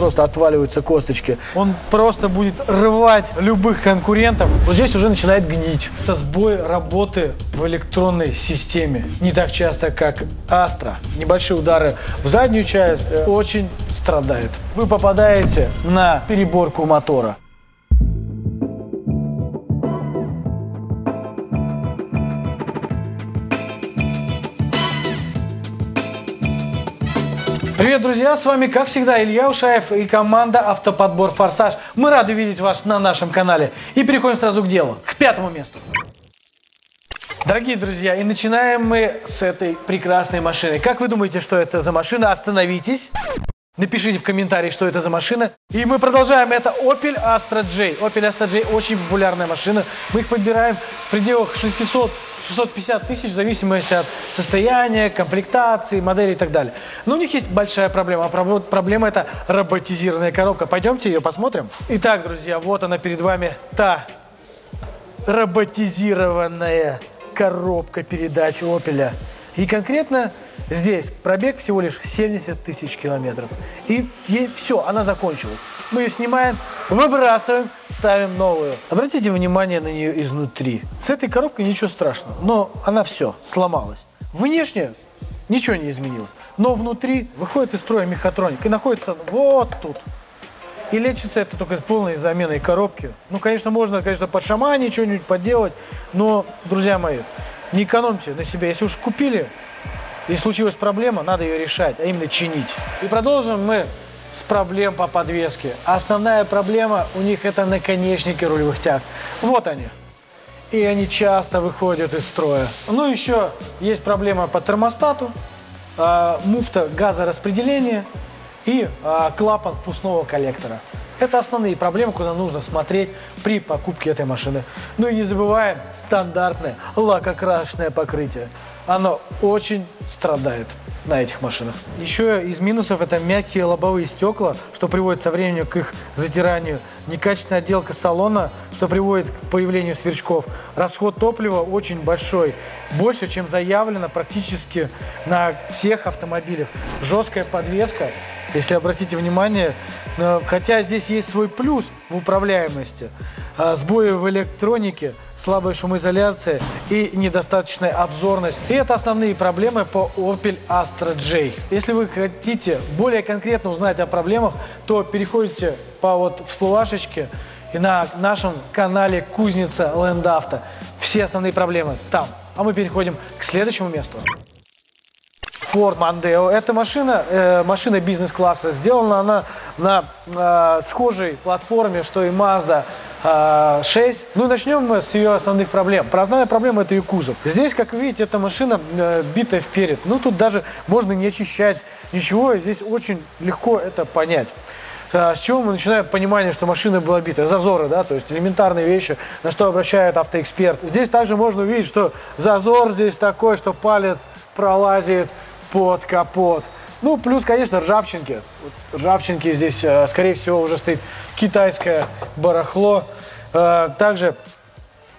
просто отваливаются косточки. Он просто будет рвать любых конкурентов. Вот здесь уже начинает гнить. Это сбой работы в электронной системе. Не так часто, как Astra. Небольшие удары в заднюю часть очень страдает. Вы попадаете на переборку мотора. Привет, друзья! С вами, как всегда, Илья Ушаев и команда «Автоподбор Форсаж». Мы рады видеть вас на нашем канале. И переходим сразу к делу, к пятому месту. Дорогие друзья, и начинаем мы с этой прекрасной машины. Как вы думаете, что это за машина? Остановитесь. Напишите в комментарии, что это за машина. И мы продолжаем. Это Opel Astra J. Opel Astra J очень популярная машина. Мы их подбираем в пределах 600 650 тысяч в зависимости от состояния, комплектации, модели и так далее. Но у них есть большая проблема. А проблема это роботизированная коробка. Пойдемте ее посмотрим. Итак, друзья, вот она перед вами та роботизированная коробка передач Opel. И конкретно здесь пробег всего лишь 70 тысяч километров. И все, она закончилась. Мы ее снимаем, выбрасываем, ставим новую. Обратите внимание на нее изнутри. С этой коробкой ничего страшного, но она все, сломалась. Внешне ничего не изменилось. Но внутри выходит из строя мехатроник и находится вот тут. И лечится это только с полной заменой коробки. Ну, конечно, можно, конечно, под шамане что-нибудь поделать, но, друзья мои, не экономьте на себе. Если уж купили, и случилась проблема, надо ее решать, а именно чинить. И продолжим мы с проблем по подвеске. Основная проблема у них это наконечники рулевых тяг. Вот они. И они часто выходят из строя. Ну, еще есть проблема по термостату, э, муфта газораспределения и э, клапан спускного коллектора. Это основные проблемы, куда нужно смотреть при покупке этой машины. Ну и не забываем стандартное лакокрасочное покрытие. Оно очень страдает на этих машинах. Еще из минусов это мягкие лобовые стекла, что приводит со временем к их затиранию. Некачественная отделка салона, что приводит к появлению сверчков. Расход топлива очень большой. Больше, чем заявлено практически на всех автомобилях. Жесткая подвеска, если обратите внимание, хотя здесь есть свой плюс в управляемости, сбои в электронике, слабая шумоизоляция и недостаточная обзорность. И это основные проблемы по Opel Astra J. Если вы хотите более конкретно узнать о проблемах, то переходите по вот всплывашечке и на нашем канале Кузница Лендавто. Все основные проблемы там. А мы переходим к следующему месту. Ford Mondeo. Эта машина, э, машина бизнес-класса. Сделана она на э, схожей платформе, что и Mazda 6. А, ну, начнем мы с ее основных проблем. Основная проблема – это ее кузов. Здесь, как видите, эта машина э, битая вперед. Ну, тут даже можно не очищать ничего. Здесь очень легко это понять. А, с чего мы начинаем понимание, что машина была бита? Зазоры, да, то есть элементарные вещи, на что обращает автоэксперт. Здесь также можно увидеть, что зазор здесь такой, что палец пролазит под капот. Ну, плюс, конечно, ржавчинки. Вот ржавчинки здесь, э, скорее всего, уже стоит китайское барахло. Э, также,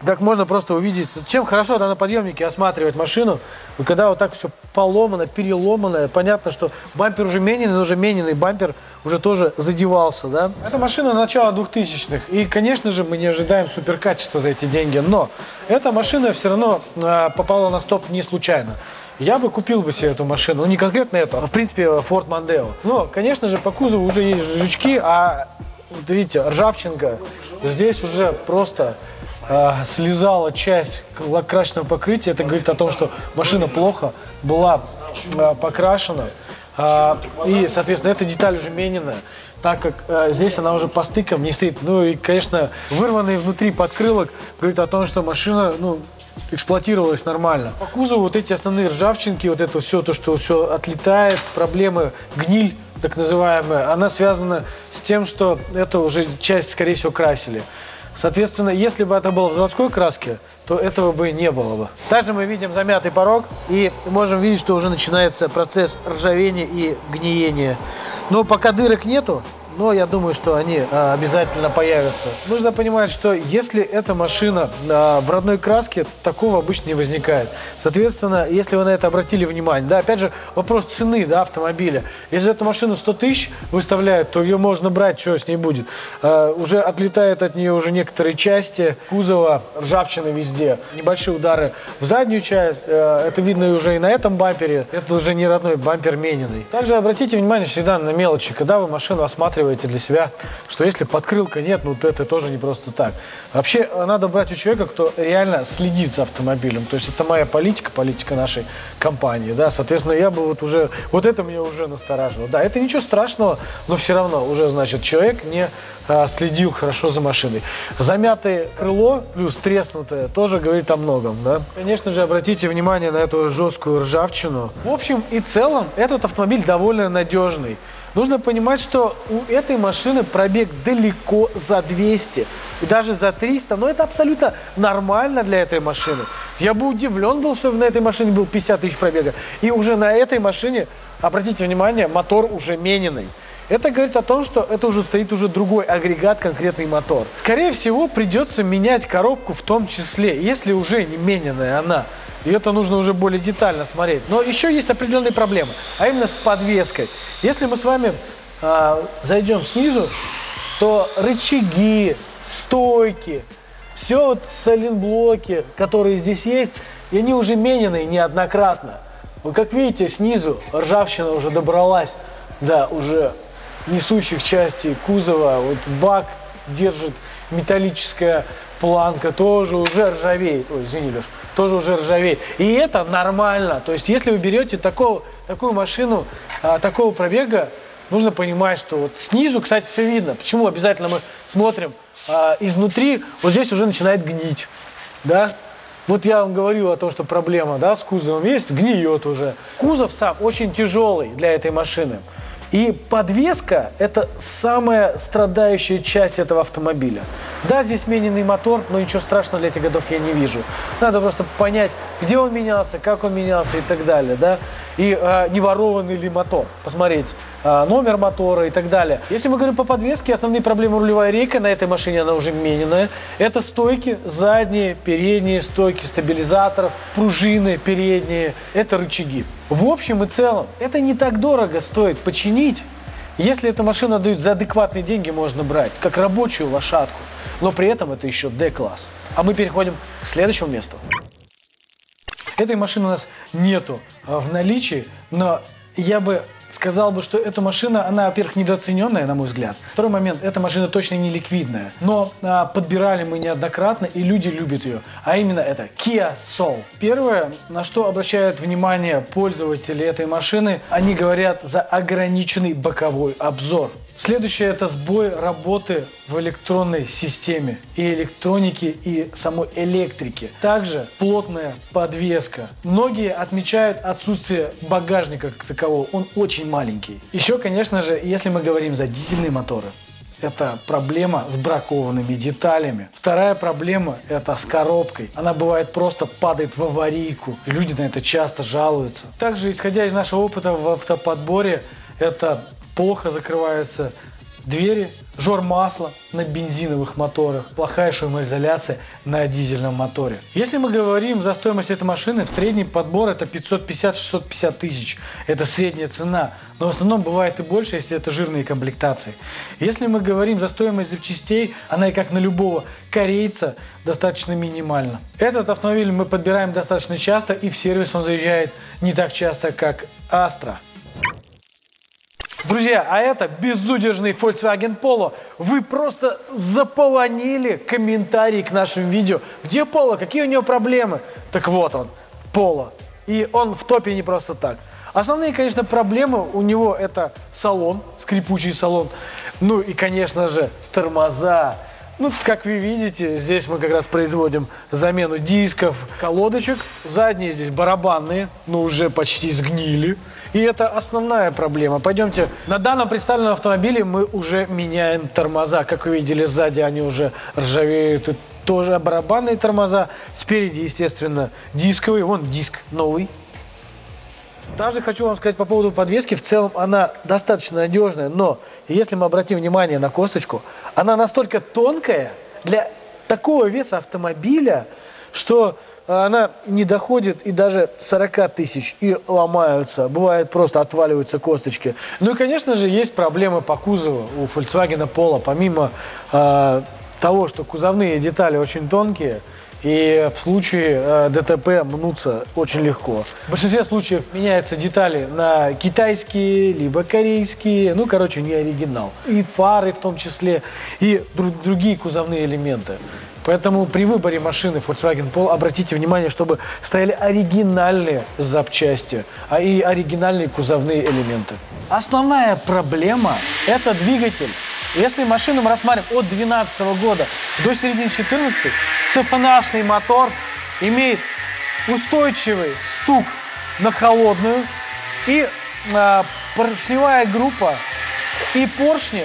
как можно просто увидеть, чем хорошо на подъемнике осматривать машину, когда вот так все поломано, переломано, понятно, что бампер уже мененный, но уже мененный бампер уже тоже задевался, да. Это машина начала 2000-х, и, конечно же, мы не ожидаем суперкачества за эти деньги, но эта машина все равно э, попала на стоп не случайно. Я бы купил бы себе эту машину. Ну, не конкретно эту, а в принципе Ford Mondeo. Но, конечно же, по кузову уже есть жучки, а вот видите, ржавчинка. Здесь уже просто э, слезала часть лакрасочного покрытия. Это говорит о том, что машина плохо была э, покрашена. Э, и, соответственно, эта деталь уже мененная так как э, здесь она уже по стыкам не стоит. Ну и, конечно, вырванный внутри подкрылок говорит о том, что машина, ну, эксплуатировалась нормально. По кузову вот эти основные ржавчинки, вот это все, то, что все отлетает, проблемы, гниль так называемая, она связана с тем, что эту уже часть, скорее всего, красили. Соответственно, если бы это было в заводской краске, то этого бы не было бы. Также мы видим замятый порог и можем видеть, что уже начинается процесс ржавения и гниения. Но пока дырок нету, но я думаю, что они а, обязательно появятся. Нужно понимать, что если эта машина а, в родной краске, такого обычно не возникает. Соответственно, если вы на это обратили внимание, да, опять же, вопрос цены да, автомобиля. Если эту машину 100 тысяч выставляют, то ее можно брать, что с ней будет. А, уже отлетает от нее уже некоторые части кузова, ржавчина везде, небольшие удары в заднюю часть. А, это видно уже и на этом бампере. Это уже не родной бампер мененный. Также обратите внимание всегда на мелочи, когда вы машину осматриваете для себя, что если подкрылка нет, ну то это тоже не просто так. Вообще надо брать у человека, кто реально следит за автомобилем. То есть это моя политика, политика нашей компании, да. Соответственно, я бы вот уже, вот это меня уже настораживало. Да, это ничего страшного, но все равно уже, значит, человек не а, следил хорошо за машиной. Замятое крыло плюс треснутое тоже говорит о многом, да. Конечно же, обратите внимание на эту жесткую ржавчину. В общем и целом, этот автомобиль довольно надежный. Нужно понимать, что у этой машины пробег далеко за 200 и даже за 300, но это абсолютно нормально для этой машины. Я бы удивлен был, что на этой машине был 50 тысяч пробега. И уже на этой машине, обратите внимание, мотор уже мененный. Это говорит о том, что это уже стоит уже другой агрегат, конкретный мотор. Скорее всего, придется менять коробку в том числе, если уже не мененная она. И это нужно уже более детально смотреть. Но еще есть определенные проблемы, а именно с подвеской. Если мы с вами э, зайдем снизу, то рычаги, стойки, все вот сайлентблоки, которые здесь есть, и они уже менены неоднократно. Вы как видите, снизу ржавчина уже добралась до уже несущих части кузова. Вот бак держит металлическая планка, тоже уже ржавеет. Ой, извини, Леш, тоже уже ржавеет. И это нормально. То есть, если вы берете такого, такую машину, а, такого пробега, нужно понимать, что вот снизу, кстати, все видно. Почему обязательно мы смотрим а, изнутри, вот здесь уже начинает гнить. Да? Вот я вам говорил о том, что проблема да, с кузовом есть, гниет уже. Кузов сам очень тяжелый для этой машины. И подвеска – это самая страдающая часть этого автомобиля. Да, здесь смененный мотор, но ничего страшного для этих годов я не вижу. Надо просто понять, где он менялся, как он менялся и так далее. Да? И э, не ворованный ли мотор, посмотреть номер мотора и так далее. Если мы говорим по подвеске, основные проблемы рулевая рейка на этой машине, она уже мененная. Это стойки, задние, передние стойки стабилизаторов, пружины передние, это рычаги. В общем и целом, это не так дорого стоит починить. Если эту машину дают за адекватные деньги, можно брать, как рабочую лошадку. Но при этом это еще D-класс. А мы переходим к следующему месту. Этой машины у нас нету а, в наличии, но я бы сказал бы, что эта машина, она, во-первых, недооцененная, на мой взгляд. Второй момент, эта машина точно не ликвидная. Но а, подбирали мы неоднократно, и люди любят ее. А именно это Kia Soul. Первое, на что обращают внимание пользователи этой машины, они говорят за ограниченный боковой обзор. Следующее это сбой работы в электронной системе и электроники, и самой электрики. Также плотная подвеска. Многие отмечают отсутствие багажника как такового. Он очень маленький. Еще, конечно же, если мы говорим за дизельные моторы, это проблема с бракованными деталями. Вторая проблема – это с коробкой. Она бывает просто падает в аварийку. Люди на это часто жалуются. Также, исходя из нашего опыта в автоподборе, это плохо закрываются двери, жор масла на бензиновых моторах, плохая шумоизоляция на дизельном моторе. Если мы говорим за стоимость этой машины, в средний подбор это 550-650 тысяч. Это средняя цена. Но в основном бывает и больше, если это жирные комплектации. Если мы говорим за стоимость запчастей, она и как на любого корейца достаточно минимальна. Этот автомобиль мы подбираем достаточно часто и в сервис он заезжает не так часто, как Astra. Друзья, а это безудержный Volkswagen Polo. Вы просто заполонили комментарии к нашим видео. Где Polo? Какие у него проблемы? Так вот он, Polo. И он в топе не просто так. Основные, конечно, проблемы у него это салон, скрипучий салон. Ну и, конечно же, тормоза. Ну, как вы видите, здесь мы как раз производим замену дисков, колодочек. Задние здесь барабанные, но уже почти сгнили. И это основная проблема. Пойдемте. На данном представленном автомобиле мы уже меняем тормоза. Как вы видели, сзади они уже ржавеют. И тоже барабанные тормоза. Спереди, естественно, дисковые. Вон диск новый. Также хочу вам сказать по поводу подвески. В целом она достаточно надежная, но если мы обратим внимание на косточку, она настолько тонкая для такого веса автомобиля, что она не доходит и даже 40 тысяч, и ломаются. Бывает просто отваливаются косточки. Ну и, конечно же, есть проблемы по кузову у Volkswagen Polo. Помимо э, того, что кузовные детали очень тонкие, и в случае э, ДТП мнуться очень легко. В большинстве случаев меняются детали на китайские, либо корейские, ну, короче, не оригинал. И фары в том числе, и друг, другие кузовные элементы. Поэтому при выборе машины Volkswagen Polo обратите внимание, чтобы стояли оригинальные запчасти, а и оригинальные кузовные элементы. Основная проблема – это двигатель. Если машину мы рассматриваем от 2012 года до середины 2014, цепонашный мотор имеет устойчивый стук на холодную и э, поршневая группа и поршни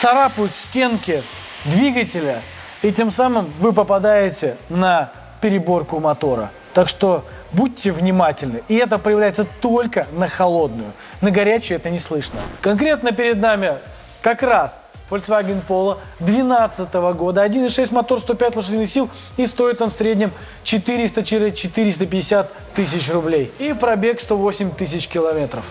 царапают стенки двигателя – и тем самым вы попадаете на переборку мотора. Так что будьте внимательны. И это проявляется только на холодную. На горячую это не слышно. Конкретно перед нами как раз Volkswagen Polo 2012 года. 1.6 мотор, 105 лошадиных сил. И стоит он в среднем 400-450 тысяч рублей. И пробег 108 тысяч километров.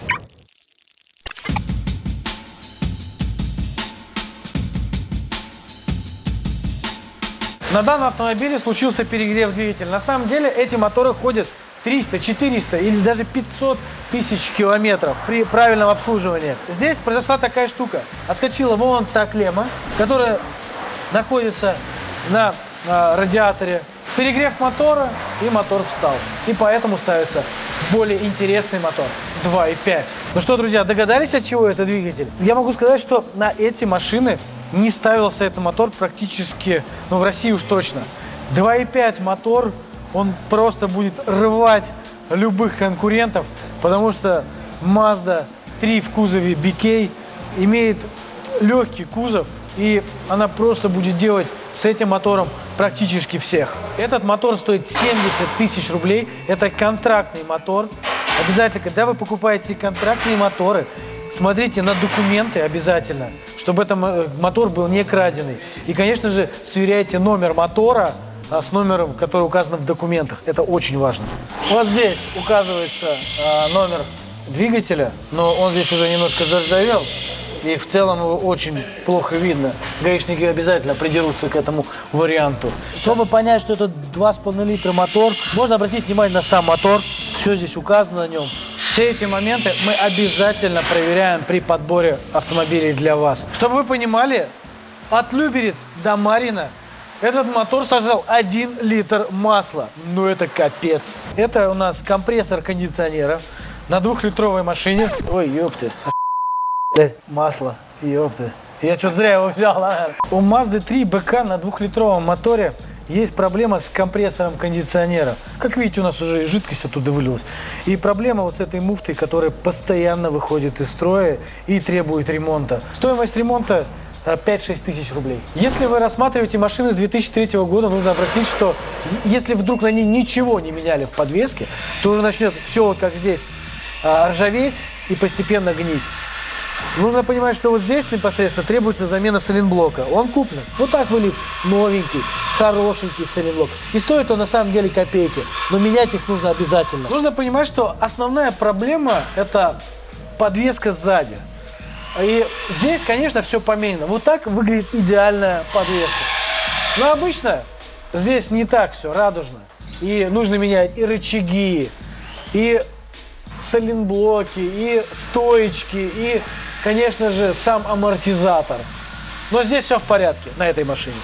На данном автомобиле случился перегрев двигателя. На самом деле эти моторы ходят 300, 400 или даже 500 тысяч километров при правильном обслуживании. Здесь произошла такая штука. Отскочила вон та клемма, которая находится на э, радиаторе. Перегрев мотора, и мотор встал. И поэтому ставится более интересный мотор 2.5. Ну что, друзья, догадались, от чего это двигатель? Я могу сказать, что на эти машины не ставился этот мотор практически, ну, в России уж точно. 2.5 мотор, он просто будет рвать любых конкурентов, потому что Mazda 3 в кузове BK имеет легкий кузов, и она просто будет делать с этим мотором практически всех. Этот мотор стоит 70 тысяч рублей, это контрактный мотор. Обязательно, когда вы покупаете контрактные моторы, смотрите на документы обязательно, чтобы этот мотор был не краденый. И, конечно же, сверяйте номер мотора а, с номером, который указан в документах. Это очень важно. Вот здесь указывается а, номер двигателя, но он здесь уже немножко заржавел. И в целом его очень плохо видно. Гаишники обязательно придерутся к этому варианту. Чтобы понять, что это 2,5 литра мотор, можно обратить внимание на сам мотор. Все здесь указано на нем. Все эти моменты мы обязательно проверяем при подборе автомобилей для вас. Чтобы вы понимали, от Люберец до Марина этот мотор сожрал 1 литр масла. Ну это капец. Это у нас компрессор кондиционера на двухлитровой машине. Ой, ёпты. Масло, ёпты. Я что-то зря его взял, наверное. У Mazda 3 БК на двухлитровом моторе есть проблема с компрессором кондиционера. Как видите, у нас уже жидкость оттуда вылилась. И проблема вот с этой муфтой, которая постоянно выходит из строя и требует ремонта. Стоимость ремонта 5-6 э, тысяч рублей. Если вы рассматриваете машины с 2003 года, нужно обратить, что если вдруг на ней ничего не меняли в подвеске, то уже начнет все вот как здесь э, ржаветь и постепенно гнить. Нужно понимать, что вот здесь непосредственно требуется замена соленблока. Он куплен. Вот так вылит новенький, хорошенький соленблок. И стоит он на самом деле копейки. Но менять их нужно обязательно. Нужно понимать, что основная проблема – это подвеска сзади. И здесь, конечно, все поменяно. Вот так выглядит идеальная подвеска. Но обычно здесь не так все радужно. И нужно менять и рычаги, и соленблоки, и стоечки, и конечно же, сам амортизатор. Но здесь все в порядке на этой машине.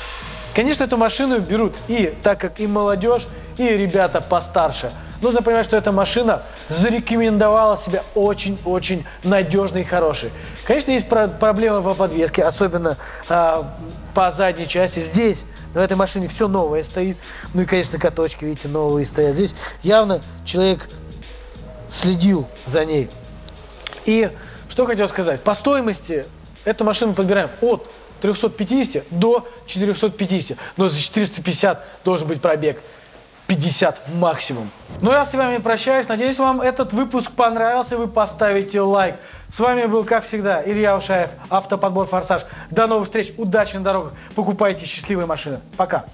Конечно, эту машину берут и, так как и молодежь, и ребята постарше. Нужно понимать, что эта машина зарекомендовала себя очень-очень надежной и хорошей. Конечно, есть про проблемы по подвеске, особенно э, по задней части. Здесь, в этой машине, все новое стоит. Ну и, конечно, каточки, видите, новые стоят. Здесь явно человек следил за ней. И что хотел сказать. По стоимости эту машину подбираем от 350 до 450. Но за 450 должен быть пробег. 50 максимум. Ну я с вами прощаюсь. Надеюсь, вам этот выпуск понравился. Вы поставите лайк. С вами был, как всегда, Илья Ушаев, Автоподбор Форсаж. До новых встреч, удачи на дорогах. Покупайте счастливые машины. Пока.